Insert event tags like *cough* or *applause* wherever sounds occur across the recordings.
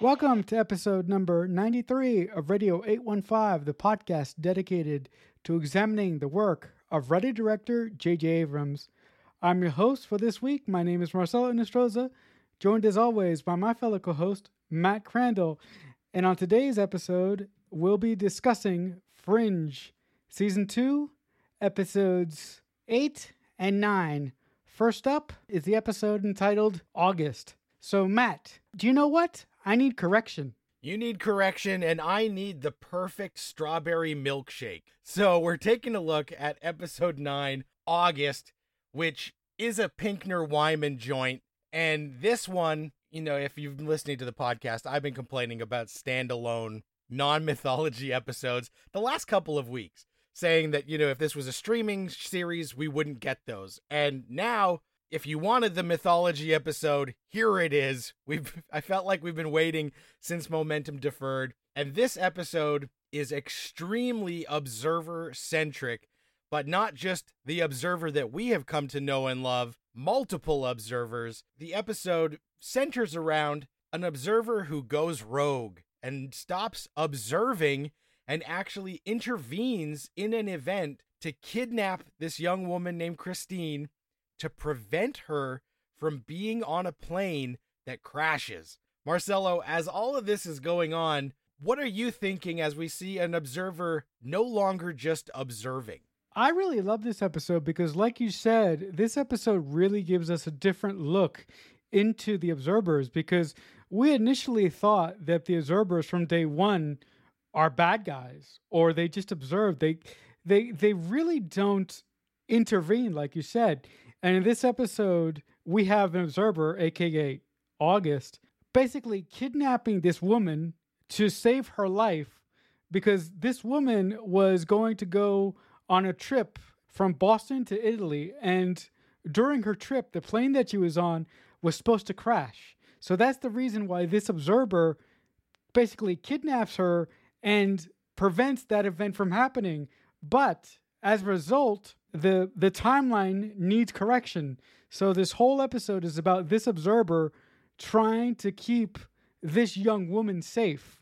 Welcome to episode number 93 of Radio 815, the podcast dedicated to examining the work of writer director J.J. Abrams. I'm your host for this week. My name is Marcelo Nostroza, joined as always by my fellow co host, Matt Crandall. And on today's episode, we'll be discussing Fringe, Season 2, Episodes 8 and 9. First up is the episode entitled August. So, Matt, do you know what? I need correction. You need correction, and I need the perfect strawberry milkshake. So, we're taking a look at episode 9, August, which is a Pinkner Wyman joint. And this one, you know, if you've been listening to the podcast, I've been complaining about standalone non mythology *laughs* episodes the last couple of weeks, saying that, you know, if this was a streaming series, we wouldn't get those. And now, if you wanted the mythology episode, here it is. We've *laughs* I felt like we've been waiting since momentum deferred. And this episode is extremely observer centric, but not just the observer that we have come to know and love, multiple observers. The episode centers around an observer who goes rogue and stops observing and actually intervenes in an event to kidnap this young woman named Christine to prevent her from being on a plane that crashes. Marcelo, as all of this is going on, what are you thinking as we see an observer no longer just observing? I really love this episode because, like you said, this episode really gives us a different look into the observers because we initially thought that the observers from day one are bad guys or they just observe. They they they really don't intervene, like you said. And in this episode, we have an observer, aka August, basically kidnapping this woman to save her life because this woman was going to go on a trip from Boston to Italy. And during her trip, the plane that she was on was supposed to crash. So that's the reason why this observer basically kidnaps her and prevents that event from happening. But as a result, the the timeline needs correction. So this whole episode is about this observer trying to keep this young woman safe.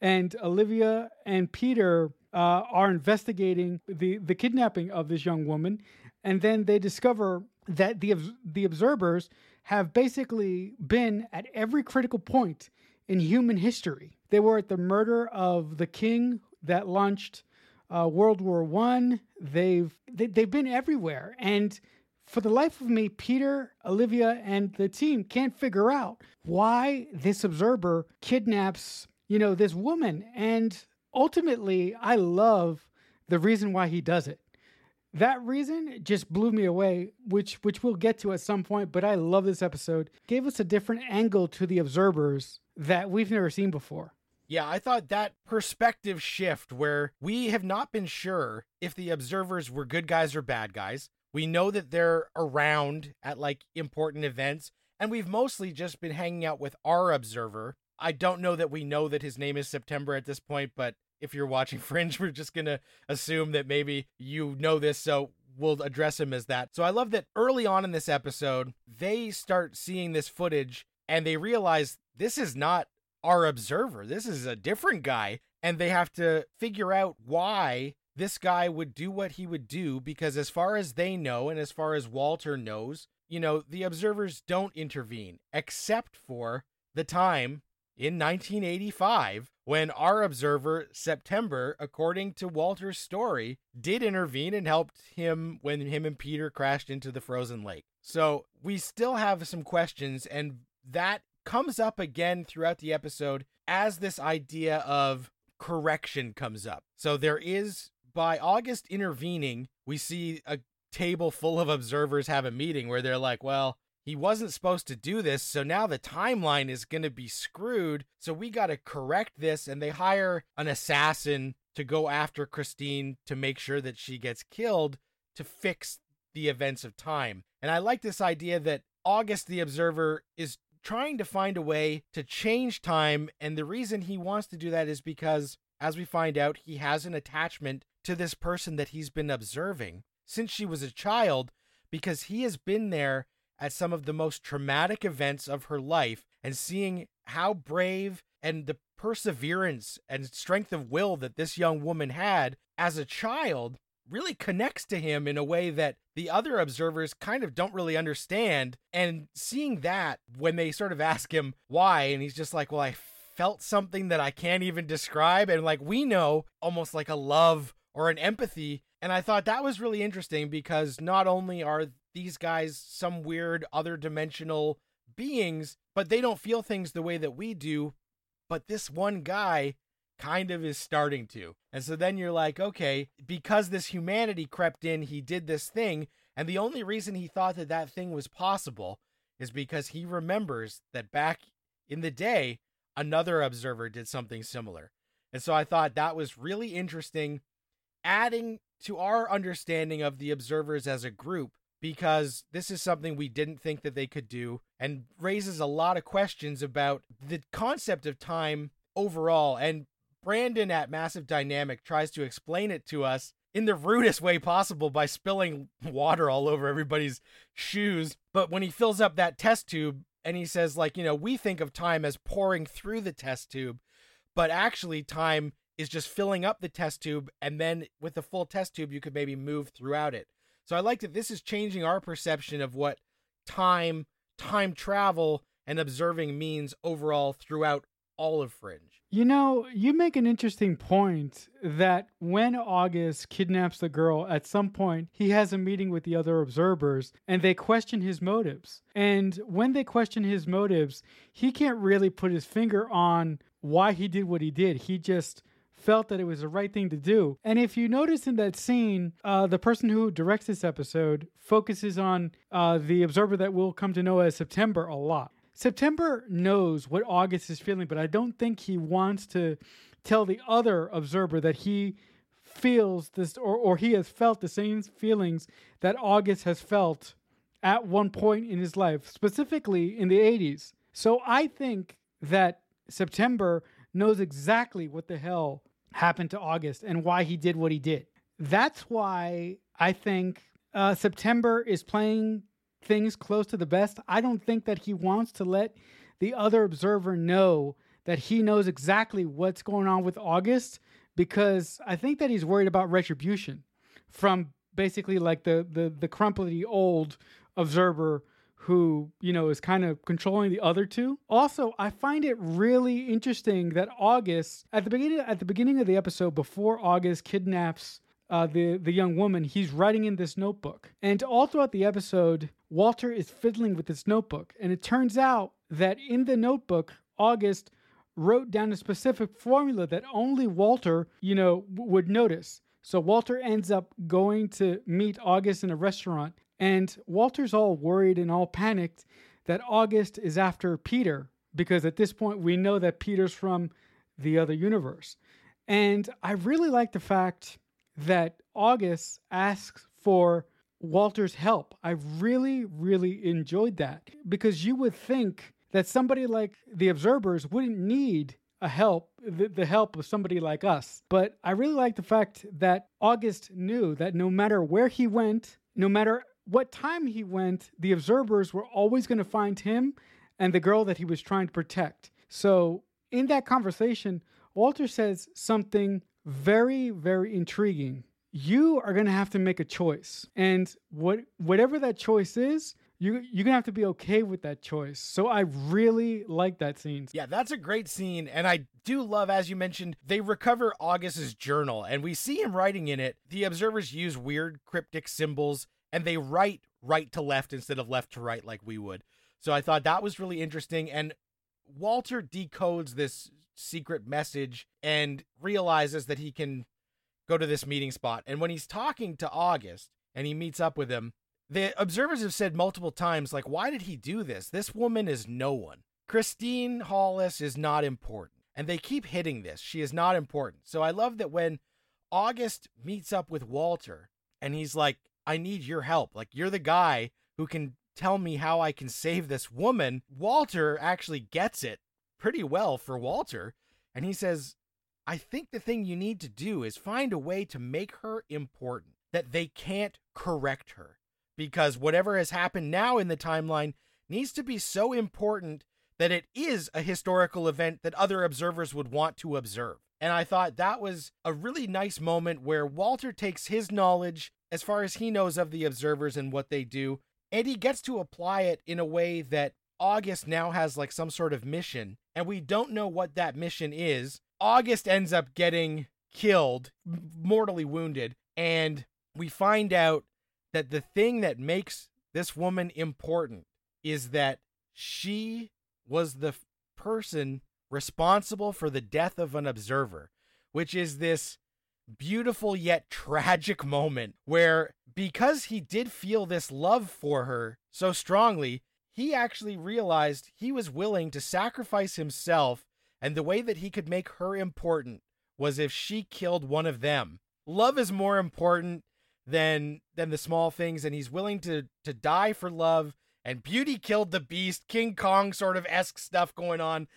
And Olivia and Peter uh, are investigating the, the kidnapping of this young woman. And then they discover that the, the observers have basically been at every critical point in human history. They were at the murder of the king that launched uh, World War One. They've they, they have been everywhere, and for the life of me, Peter, Olivia, and the team can't figure out why this observer kidnaps you know this woman. And ultimately, I love the reason why he does it. That reason just blew me away, which which we'll get to at some point, but I love this episode. Gave us a different angle to the observers that we've never seen before. Yeah, I thought that perspective shift where we have not been sure if the observers were good guys or bad guys. We know that they're around at like important events, and we've mostly just been hanging out with our observer. I don't know that we know that his name is September at this point, but if you're watching *laughs* Fringe, we're just going to assume that maybe you know this, so we'll address him as that. So I love that early on in this episode, they start seeing this footage and they realize this is not our observer. This is a different guy. And they have to figure out why this guy would do what he would do because, as far as they know, and as far as Walter knows, you know, the observers don't intervene except for the time in 1985 when our observer, September, according to Walter's story, did intervene and helped him when him and Peter crashed into the frozen lake. So we still have some questions, and that comes up again throughout the episode as this idea of correction comes up. So there is, by August intervening, we see a table full of observers have a meeting where they're like, well, he wasn't supposed to do this, so now the timeline is going to be screwed. So we got to correct this. And they hire an assassin to go after Christine to make sure that she gets killed to fix the events of time. And I like this idea that August the Observer is trying to find a way to change time. And the reason he wants to do that is because, as we find out, he has an attachment to this person that he's been observing since she was a child, because he has been there at some of the most traumatic events of her life and seeing how brave and the perseverance and strength of will that this young woman had as a child really connects to him in a way that the other observers kind of don't really understand. And seeing that when they sort of *laughs* ask him why, and he's just like, Well, I felt something that I can't even describe. And like we know almost like a love or an empathy. And I thought that was really interesting because not only are these guys some weird other dimensional beings, but they don't feel things the way that we do. But this one guy kind of is starting to. And so then you're like, okay, because this humanity crept in, he did this thing. And the only reason he thought that that thing was possible is because he remembers that back in the day, another observer did something similar. And so I thought that was really interesting, adding to our understanding of the observers as a group, because this is something we didn't think that they could do and raises a lot of questions about the concept of time overall. And Brandon at Massive Dynamic tries to explain it to us in the rudest way possible by spilling water all over everybody's shoes. But when he fills up that test tube and he says, like, you know, we think of time as pouring through the test tube, but actually, time is just filling up the test tube. And then with the full test tube, you could maybe move throughout it. So I like that this is changing our perception of what time, time travel, and observing means overall throughout all of Fringe. You know, you make an interesting point that when August kidnaps the girl, at some point he has a meeting with the other observers and they question his motives. And when they question his motives, he can't really put his finger on why he did what he did. He just felt that it was the right thing to do. And if you notice in that scene, uh, the person who directs this episode focuses on uh, the observer that we'll come to know as September a lot. September knows what August is feeling, but I don't think he wants to tell the other observer that he feels this or, or he has felt the same feelings that August has felt at one point in his life, specifically in the 80s. So I think that September knows exactly what the hell happened to August and why he did what he did. That's why I think uh, September is playing things close to the best, I don't think that he wants to let the other observer know that he knows exactly what's going on with August because I think that he's worried about retribution from basically like the the the crumply old observer who you know is kind of controlling the other two. Also, I find it really interesting that August at the beginning at the beginning of the episode before August kidnaps uh, the the young woman, he's writing in this notebook, and all throughout the episode, Walter is fiddling with his notebook, and it turns out that in the notebook, August wrote down a specific formula that only Walter, you know, would notice. So Walter ends up going to meet August in a restaurant, and Walter's all worried and all panicked that August is after Peter because at this point we know that Peter's from the other universe. And I really like the fact that August asks for Walter's help. I really, really enjoyed that because you would think that somebody like the observers wouldn't need a help, the, the, help of somebody like us. But I really like the fact that August knew that no matter where he went, no matter what time he went, the observers were always going to find him and the girl that he was trying to protect. So in that conversation, Walter says something very, very intriguing. You are going to have to make a choice. And what whatever that choice is, you you're gonna have to be okay with that choice. So I really like that scene. Yeah, that's a great scene, and I do love, as you mentioned, they recover August's journal, and we see him writing in it. The observers use weird cryptic symbols, and they write right to left instead of left to right like we would. So I thought that was really interesting, and Walter decodes this secret message and realizes that he can go to this meeting spot. And when he's talking to August and he meets up with him, the observers have said multiple times, like, why did he do this? This woman is no one. Christine Hollis is not important. And they keep hitting this. She is not important. So I love that when August meets up with Walter and he's like, I need your help. Like, you're the guy who can tell me how I can save this woman. Walter actually gets it pretty well for Walter. And he says, I think the thing you need to do is find a way to make her important, that they can't correct her. Because whatever has happened now in the timeline needs to be so important that it is a historical event that other observers would want to observe. And I thought that was a really nice moment where Walter takes his knowledge, as far as he knows of the observers and what they do, and he gets to apply it in a way that August now has like some sort of mission, and we don't know what that mission is. August ends up getting killed, mortally wounded, and we find out that the thing that makes this woman important is that she was the person responsible for the death of an observer, which is this beautiful yet *laughs* tragic moment where because he did feel this love for her so strongly, he actually realized he was willing to sacrifice himself, and the way that he could make her important was if she killed one of them. Love is more important than than the small things, and he's willing to to die for love. And Beauty killed the beast, King Kong sort of esque stuff going on.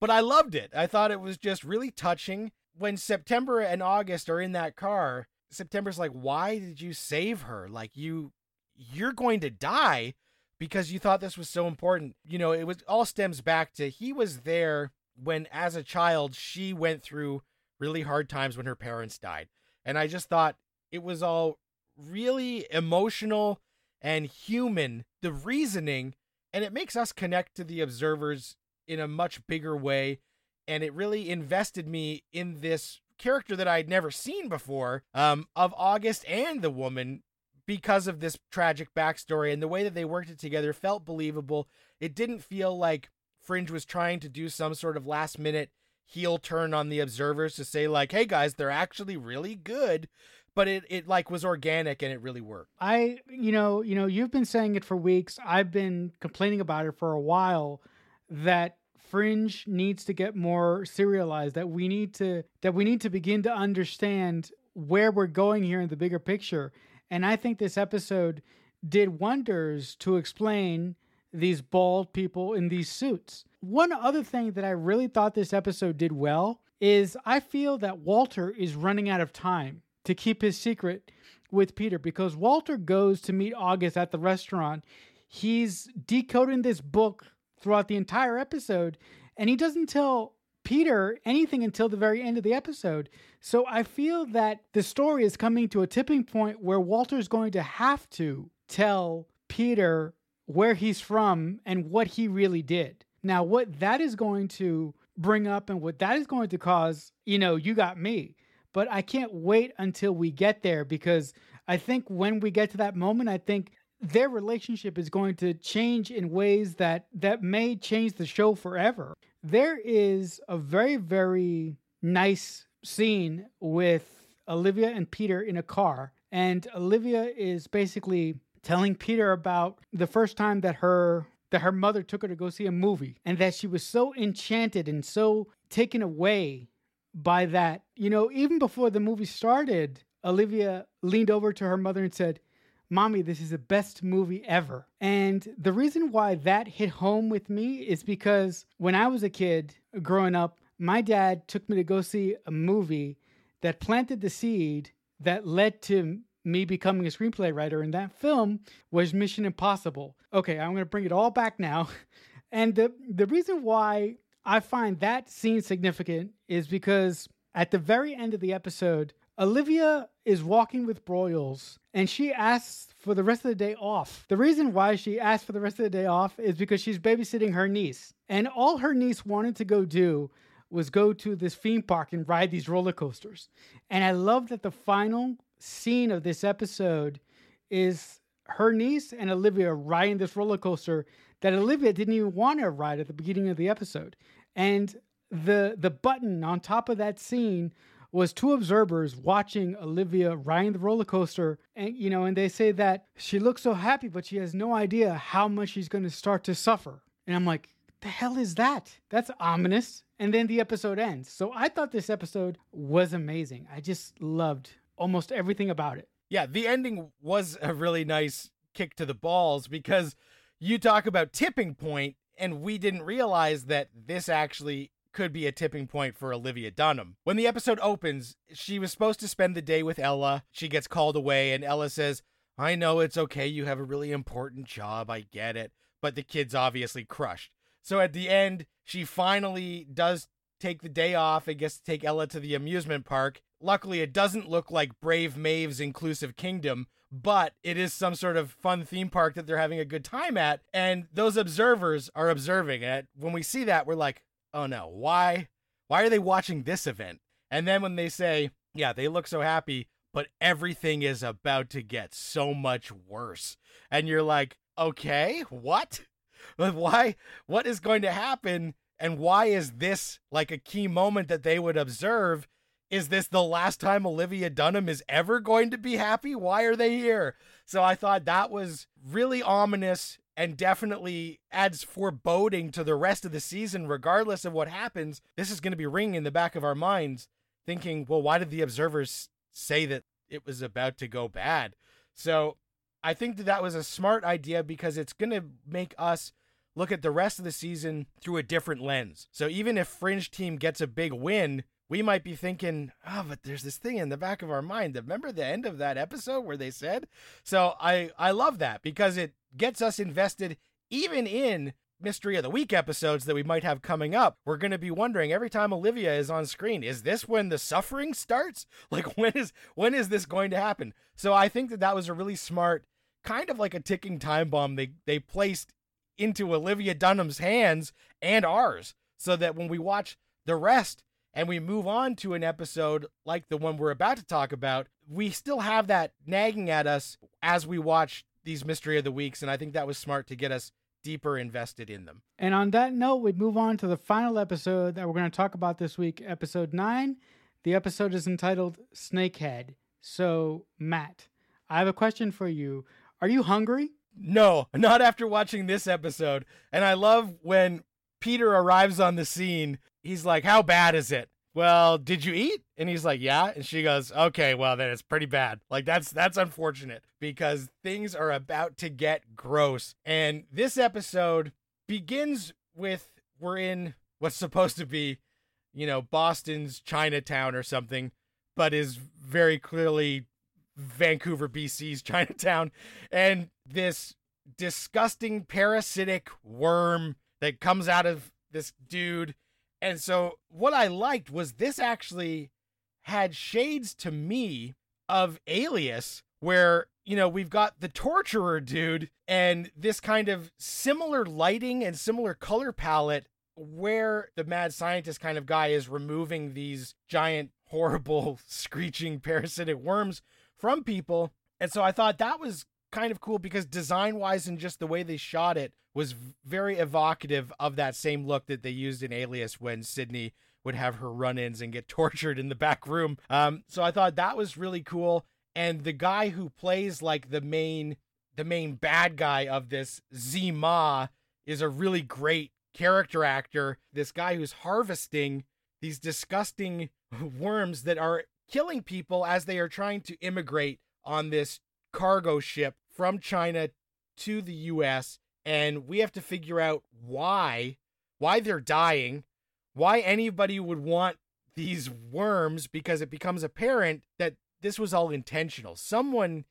But I loved it. I thought it was just really touching. When September and August are in that car, September's like, "Why did you save her? Like you, you're going to die." because you thought this was so important. You know, it was all stems back to he was there when as a child she went through really hard times when her parents died. And I just thought it was all really emotional and human, the reasoning, and it makes us connect to the observers in a much bigger way. And it really invested me in this character that I'd never seen before um, of August and the woman because of this tragic backstory and the way that they worked it together felt believable. It didn't feel like Fringe was trying to do some sort of last minute heel turn on the observers to say like, "Hey guys, they're actually really good." But it, it like was organic and it really worked. I you know, you know, you've been saying it for weeks. I've been complaining about it for a while that Fringe needs to get more serialized that we need to that we need to begin to understand where we're going here in the bigger picture and I think this episode did wonders to explain these bald people in these suits. One other thing that I really thought this episode did well is I feel that Walter is running out of time to keep his secret with Peter because Walter goes to meet August at the restaurant. He's decoding this book throughout the entire episode, and he doesn't tell Peter anything until the very end of the episode. So I feel that the story is coming to a tipping point where Walter's going to have to tell Peter where he's from and what he really did. Now, what that is going to bring up and what that is going to cause, you know, you got me. But I can't wait until we get there because I think when we get to that moment, I think their relationship is going to change in ways that that may change the show forever. There is a very very nice scene with Olivia and Peter in a car and Olivia is basically telling Peter about the first time that her that her mother took her to go see a movie and that she was so enchanted and so taken away by that. You know, even before the movie started, Olivia leaned over to her mother and said, Mommy, this is the best movie ever. And the reason why that hit home with me is because when I was a kid growing up, my dad took me to go see a movie that planted the seed that led to me becoming a screenplay writer. And that film was Mission Impossible. Okay, I'm going to bring it all back now. *laughs* And the, the reason why I find that scene significant is because at the very end of the episode, Olivia is walking with Broyles and she asks for the rest of the day off. The reason why she asked for the rest of the day off is because she's babysitting her niece. And all her niece wanted to go do was go to this theme park and ride these roller coasters. And I love that the final scene of this episode is her niece and Olivia riding this roller coaster that Olivia didn't even want to ride at the beginning of the episode. And the the button on top of that scene was two observers watching Olivia riding the roller coaster. And, you know, and they say that she looks so happy, but she has no idea how much she's going to start to suffer. And I'm like, the hell is that? That's ominous. And then the episode ends. So I thought this episode was amazing. I just loved almost everything about it. Yeah, the ending was a really nice kick to the balls because you talk about tipping point and we didn't realize that this actually could be a tipping point for Olivia Dunham. When the episode opens, she was supposed to spend the day with Ella. She gets called away, and Ella says, I know it's okay. You have a really important job. I get it. But the kid's obviously crushed. So at the end, she finally does take the day off and gets to take Ella to the amusement park. Luckily, it doesn't look like Brave Maeve's Inclusive Kingdom, but it is some sort of fun theme park that they're having a good time at. And those observers are observing it. When we see that, we're like, oh no, why? Why are they watching this event? And then when they say, yeah, they look so happy, but everything is about to get so much worse. And you're like, okay, what? *laughs* Why? What is going to happen? And why is this like a key moment that they would observe? Is this the last time Olivia Dunham is ever going to be happy? Why are they here? So I thought that was really ominous and definitely adds foreboding to the rest of the season, regardless of what happens. This is going to be ringing in the back of our minds, thinking, well, why did the observers say that it was about to go bad? So I think that that was a smart idea because it's going to make us look at the rest of the season through a different lens. So even if Fringe Team gets a big win, we might be thinking, oh, but there's this thing in the back of our mind. Remember the end of that episode where they said? So I I love that because it gets us invested even in mystery of the week episodes that we might have coming up. We're going to be wondering every time Olivia is on screen, is this when the suffering starts? *laughs* Like when is when is this going to happen? So I think that that was a really smart kind of like a ticking time bomb they they placed into Olivia Dunham's hands and ours so that when we watch the rest and we move on to an episode like the one we're about to talk about, we still have that nagging at us as we watch these mystery of the weeks and I think that was smart to get us deeper invested in them. And on that note, we move on to the final episode that we're going to talk about this week, episode 9. The episode is entitled Snakehead. So, Matt, I have a question for you. Are you hungry? No, not after watching this episode. And I love when Peter arrives on the scene. He's like, How bad is it? Well, did you eat? And he's like, Yeah. And she goes, Okay, well then it's pretty bad. Like that's that's unfortunate because things are about to get gross. And this episode begins with we're in what's supposed to be, you know, Boston's Chinatown or something, but is very clearly Vancouver, BC's *laughs* Chinatown, and this disgusting parasitic worm that comes out of this dude. And so, what I liked was this actually had shades to me of Alias, where, you know, we've got the torturer dude and this kind of similar lighting and similar color palette where the mad scientist kind of guy is removing these giant, *laughs* horrible, screeching parasitic worms from people. And so I thought that was kind of cool because design wise and just the way they shot it was very evocative of that same look that they used in Alias when Sydney would have her run ins and get *laughs* tortured in the back room. Um, so I thought that was really cool. And the guy who plays like the main the main bad guy of this Zima is a really great character actor. This guy who's harvesting these disgusting *laughs* worms that are killing people as they are trying to immigrate on this cargo ship from China to the US and we have to figure out why why they're dying, why anybody would want these worms because it becomes apparent that this was all intentional. Someone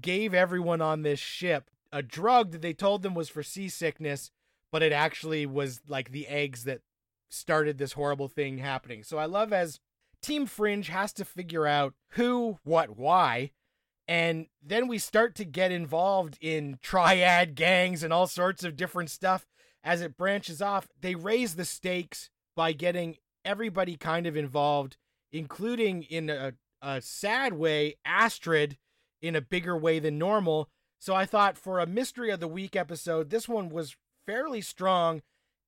gave everyone on this ship a drug that they told them was for seasickness, but it actually was like the eggs that started this horrible thing happening. So I love as Team Fringe has to figure out who, what, why. And then we start to get involved in triad gangs and all sorts of different stuff as it branches off. They raise the stakes by getting everybody kind of involved, including in a, a sad way, Astrid in a bigger way than normal. So I thought for a Mystery of the Week episode, this one was fairly strong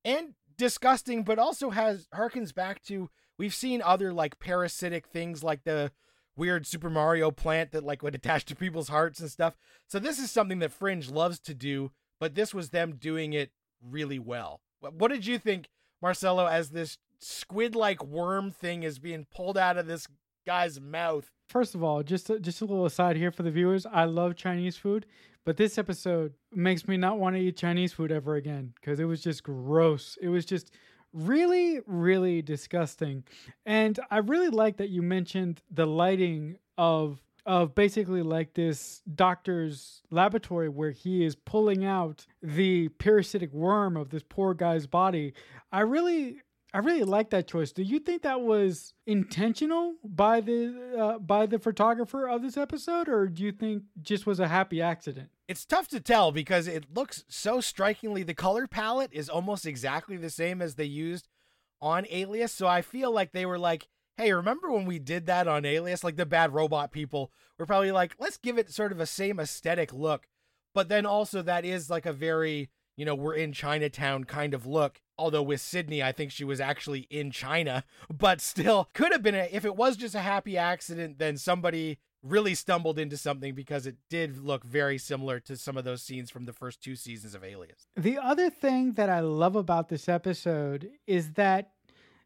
and disgusting, but also has harkens back to We've seen other like parasitic things like the weird Super Mario plant that like would attach to people's hearts and stuff. So this is something that Fringe loves to do, but this was them doing it really well. What did you think, Marcelo, as this squid-like worm thing is being pulled out of this guy's mouth? First of all, just a, just a little aside here for the viewers. I love Chinese food, but this episode makes me not want to eat Chinese food ever again because it was just gross. It was just really, really disgusting. And I really like that you mentioned the lighting of of basically like this doctor's laboratory where he is pulling out the parasitic worm of this poor guy's body. I really I really like that choice. Do you think that was intentional by the uh, by the photographer of this episode, or do you think just was a happy accident? It's tough to tell because it looks so strikingly. The color palette is almost exactly the same as they used on Alias, so I feel like they were like, "Hey, remember when we did that on Alias? Like the bad robot people were probably like, let's give it sort of a same aesthetic look." But then also that is like a very you know, we're in Chinatown kind of look. Although with Sydney, I think she was actually in China, but still could have been a, if it was just a happy accident, then somebody really stumbled into something because it did look very similar to some of those scenes from the first two seasons of Alias. The other thing that I love about this episode is that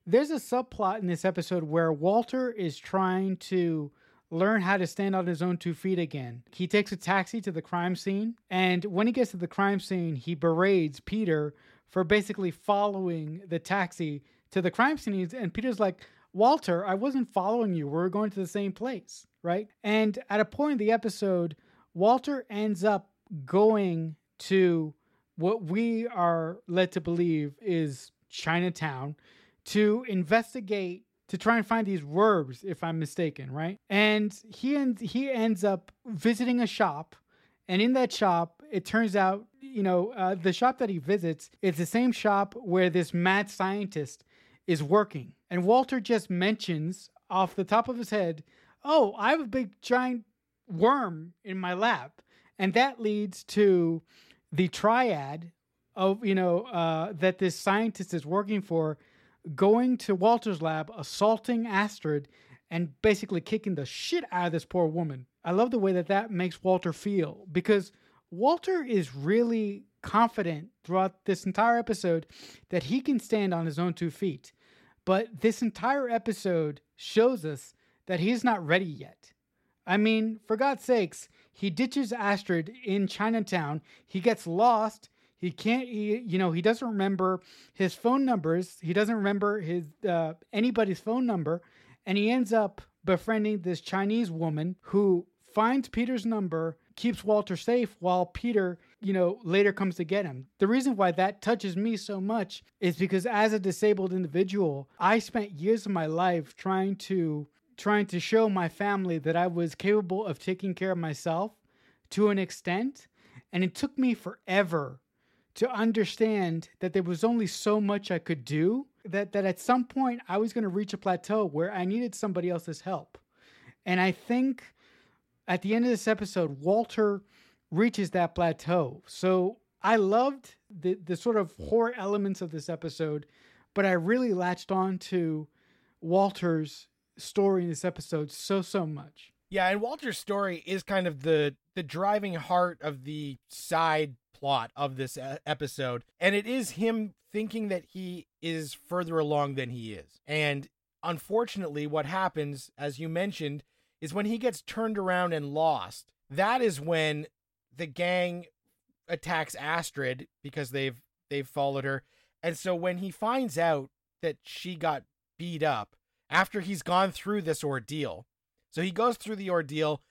there's a subplot in this episode where Walter is trying to learn how to stand on his own two feet again. He takes a taxi to the crime scene, and when he gets to the crime scene, he berates Peter for basically following the taxi to the crime scene. And Peter's like, Walter, I wasn't following you. We we're going to the same place, right? And at a point in the episode, Walter ends up going to what we are led to believe is Chinatown to investigate to try and find these verbs, if I'm mistaken, right? And he ends he ends up visiting a shop, and in that shop, it turns out, you know, uh, the shop that he visits is the same shop where this mad scientist is working. And Walter just mentions off the top of his head, "Oh, I have a big giant worm in my lap. and that leads to the triad of you know uh, that this scientist is working for going to Walter's lab, assaulting Astrid, and basically kicking the shit out of this poor woman. I love the way that that makes Walter feel because Walter is really confident throughout this entire episode that he can stand on his own two feet. But this entire episode shows us that he's not ready yet. I mean, for God's sakes, he ditches Astrid in Chinatown. He gets lost. He can't. He, you know, he doesn't remember his phone numbers. He doesn't remember his uh, anybody's phone number, and he ends up befriending this Chinese woman who finds Peter's number, keeps Walter safe while Peter, you know, later comes to get him. The reason why that touches me so much is because as a disabled individual, I spent years of my life trying to trying to show my family that I was capable of taking care of myself to an extent, and it took me forever to understand that there was only so much I could do, that, that at some point I was going to reach a plateau where I needed somebody else's help. And I think at the end of this episode, Walter reaches that plateau. So I loved the, the sort of horror elements of this episode, but I really latched on to Walter's story in this episode so, so much. Yeah, and Walter's story is kind of the the driving heart of the side plot of this episode. And it is him thinking that he is further along than he is. And unfortunately, what happens, as you mentioned, is when he gets turned around and lost, that is when the gang attacks Astrid because they've they've followed her. And so when he finds out that she got beat up after he's gone through this ordeal. So he goes through the ordeal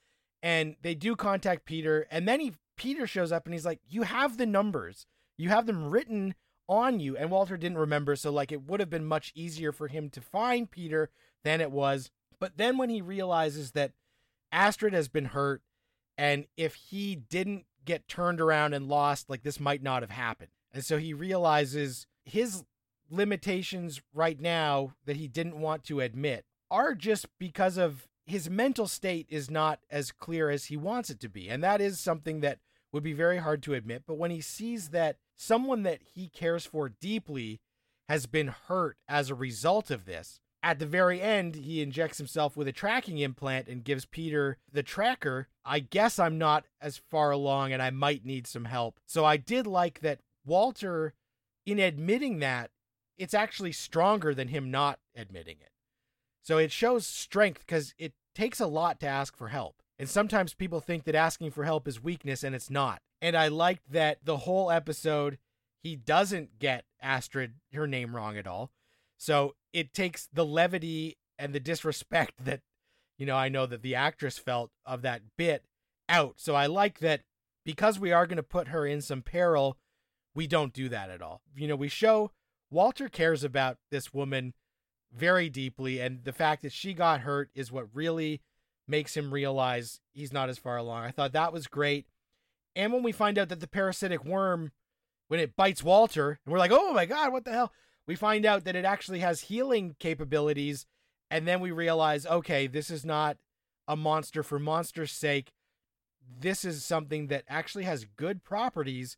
and they do contact Peter and then he Peter shows up and he's like, You have the numbers. You have them written on you. And Walter didn't remember. So, like, it would have been much easier for him to find Peter than it was. But then when he realizes that Astrid has been hurt, and if he didn't get turned around and lost, like, this might not have happened. And so he realizes his limitations right now that he didn't want to admit are just because of his mental state is not as clear as he wants it to be. And that is something that would be very hard to admit. But when he sees that someone that he cares for deeply has been hurt as a result of this, at the very end, he injects himself with a tracking implant and gives Peter the tracker. I guess I'm not as far along and I might need some help. So I did like that Walter, in admitting that, it's actually stronger than him not admitting it. So it shows strength because it takes a lot to ask for help. And sometimes people think that asking for help is weakness, and it's not. And I liked that the whole episode, he doesn't get Astrid her name wrong at all. So it takes the levity and the disrespect that you know, I know that the actress felt of that bit out. So I like that because we are going to put her in some peril, we don't do that at all. You know, we show Walter cares about this woman very deeply, and the fact that she got hurt is what really makes him realize he's not as far along. I thought that was great. And when we find out that the parasitic worm, when it bites Walter, and we're like, oh my God, what the hell? We find out that it actually has healing capabilities. And then we realize, okay, this is not a monster for monster's sake. This is something that actually has good properties,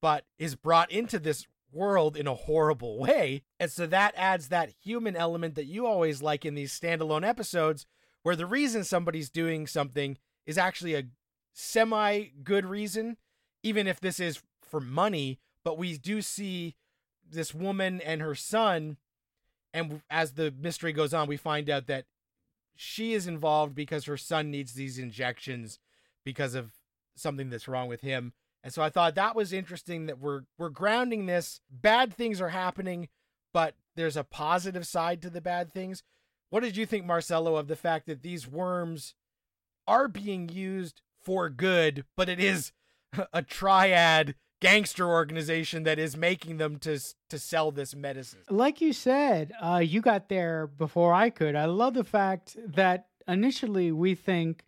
but is brought into this world in a horrible way. And so that adds that human element that you always like in these standalone episodes, where the reason somebody's doing something is actually a semi good reason, even if this is for money. But we do see this woman and her son. And as the mystery goes on, we find out that she is involved because her son needs these injections because of something that's wrong with him. And so I thought that was interesting that we're we're grounding this. Bad things are happening, but there's a positive side to the bad things. What did you think, Marcelo, of the fact that these worms are being used for good, but it is *laughs* a triad gangster organization that is making them to to sell this medicine. Like you said, uh, you got there before I could. I love the fact that initially we think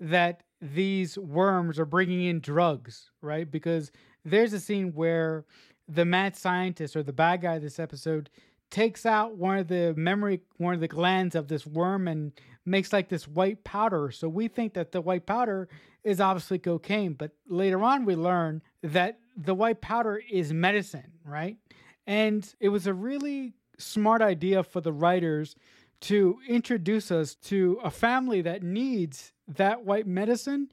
that these worms are bringing in drugs, right? Because there's a scene where the mad scientist or the bad guy this episode takes out one of the memory one of the glands of this worm and makes like this white powder so we think that the white powder is obviously cocaine but later on we learn that the white powder is medicine right and it was a really smart idea for the writers to introduce us to a family that needs that white medicine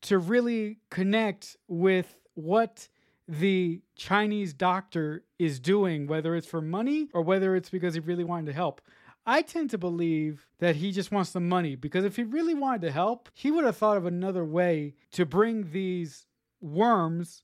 to really connect with what the Chinese doctor is doing, whether it's for money or whether it's because he really wanted to help. I tend to believe that he just wants the money because if he really wanted to help, he would have thought of another way to bring these worms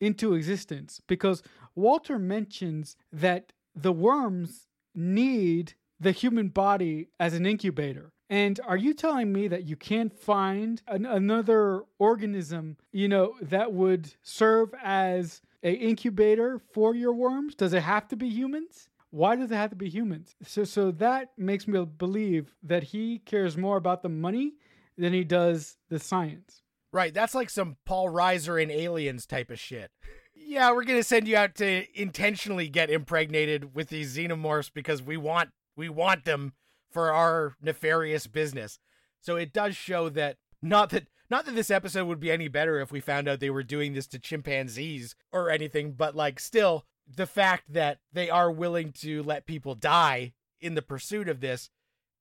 into existence. Because Walter mentions that the worms need the human body as an incubator. And are you telling me that you can't find an, another organism, you know, that would serve as a incubator for your worms? Does it have to be humans? Why does it have to be humans? So so that makes me believe that he cares more about the money than he does the science. Right, that's like some Paul Reiser in Aliens type of shit. Yeah, we're gonna send you out to intentionally get impregnated with these xenomorphs because we want we want them for our nefarious business. So it does show that not that not that this episode would be any better if we found out they were doing this to chimpanzees or anything, but like still the fact that they are willing to let people die in the pursuit of this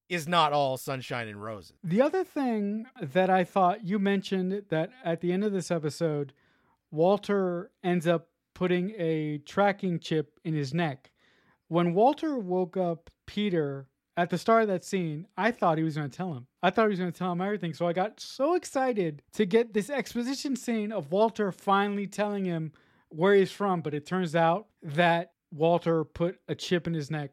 is not all sunshine and roses. The other thing that I thought you mentioned that at the end of this episode, Walter ends up putting a tracking chip in his neck. When Walter woke up Peter at the start of that scene, I thought he was going to tell him. I thought he was going to tell him everything. So I got so excited to get this exposition scene of Walter finally telling him where he's from. But it turns out that Walter put a chip in his neck.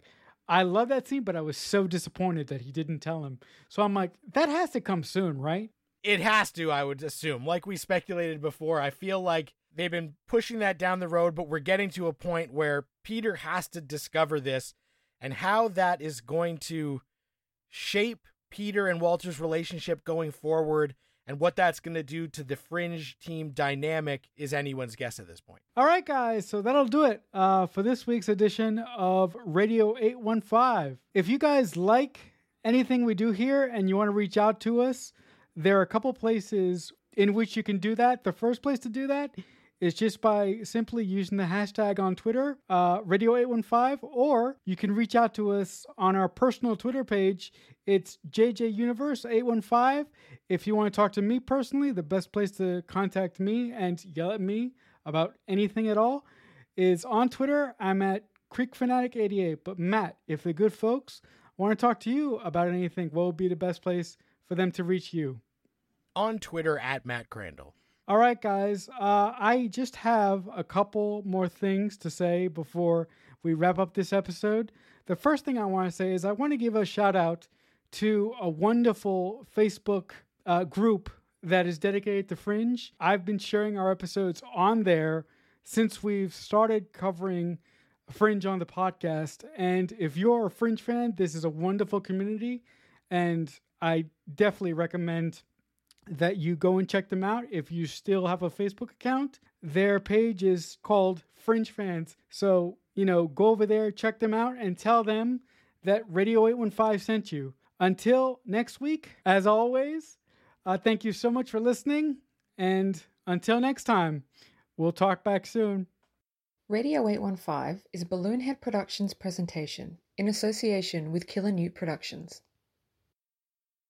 I love that scene, but I was so disappointed that he didn't tell him. So I'm like, that has to come soon, right? It has to, I would assume. Like we speculated before, I feel like they've been pushing that down the road, but we're getting to a point where Peter has to discover this and how that is going to shape Peter and Walter's relationship going forward and what that's going to do to the fringe team dynamic is anyone's guess at this point. All right, guys. So that'll do it uh, for this week's edition of Radio 815. If you guys like anything we do here and you want to reach out to us, there are a couple places in which you can do that. The first place to do that is just by simply using the hashtag on Twitter, uh, Radio815, or you can reach out to us on our personal Twitter page. It's JJ Universe 815. If you want to talk to me personally, the best place to contact me and yell at me about anything at all is on Twitter. I'm at Creek Fanatic 88. But Matt, if the good folks want to talk to you about anything, what would be the best place for them to reach you? On Twitter at Matt Crandall. All right, guys. Uh, I just have a couple more things to say before we wrap up this episode. The first thing I want to say is I want to give a shout out to a wonderful Facebook uh, group that is dedicated to Fringe. I've been sharing our episodes on there since we've started covering Fringe on the podcast. And if you're a Fringe fan, this is a wonderful community. And I definitely recommend that you go and check them out. If you still have a Facebook account, their page is called Fringe Fans. So, you know, go over there, check them out, and tell them that Radio 815 sent you. Until next week, as always, uh, thank you so much for listening. And until next time, we'll talk back soon. Radio 815 is a Balloonhead Productions presentation in association with Killer Newt Productions.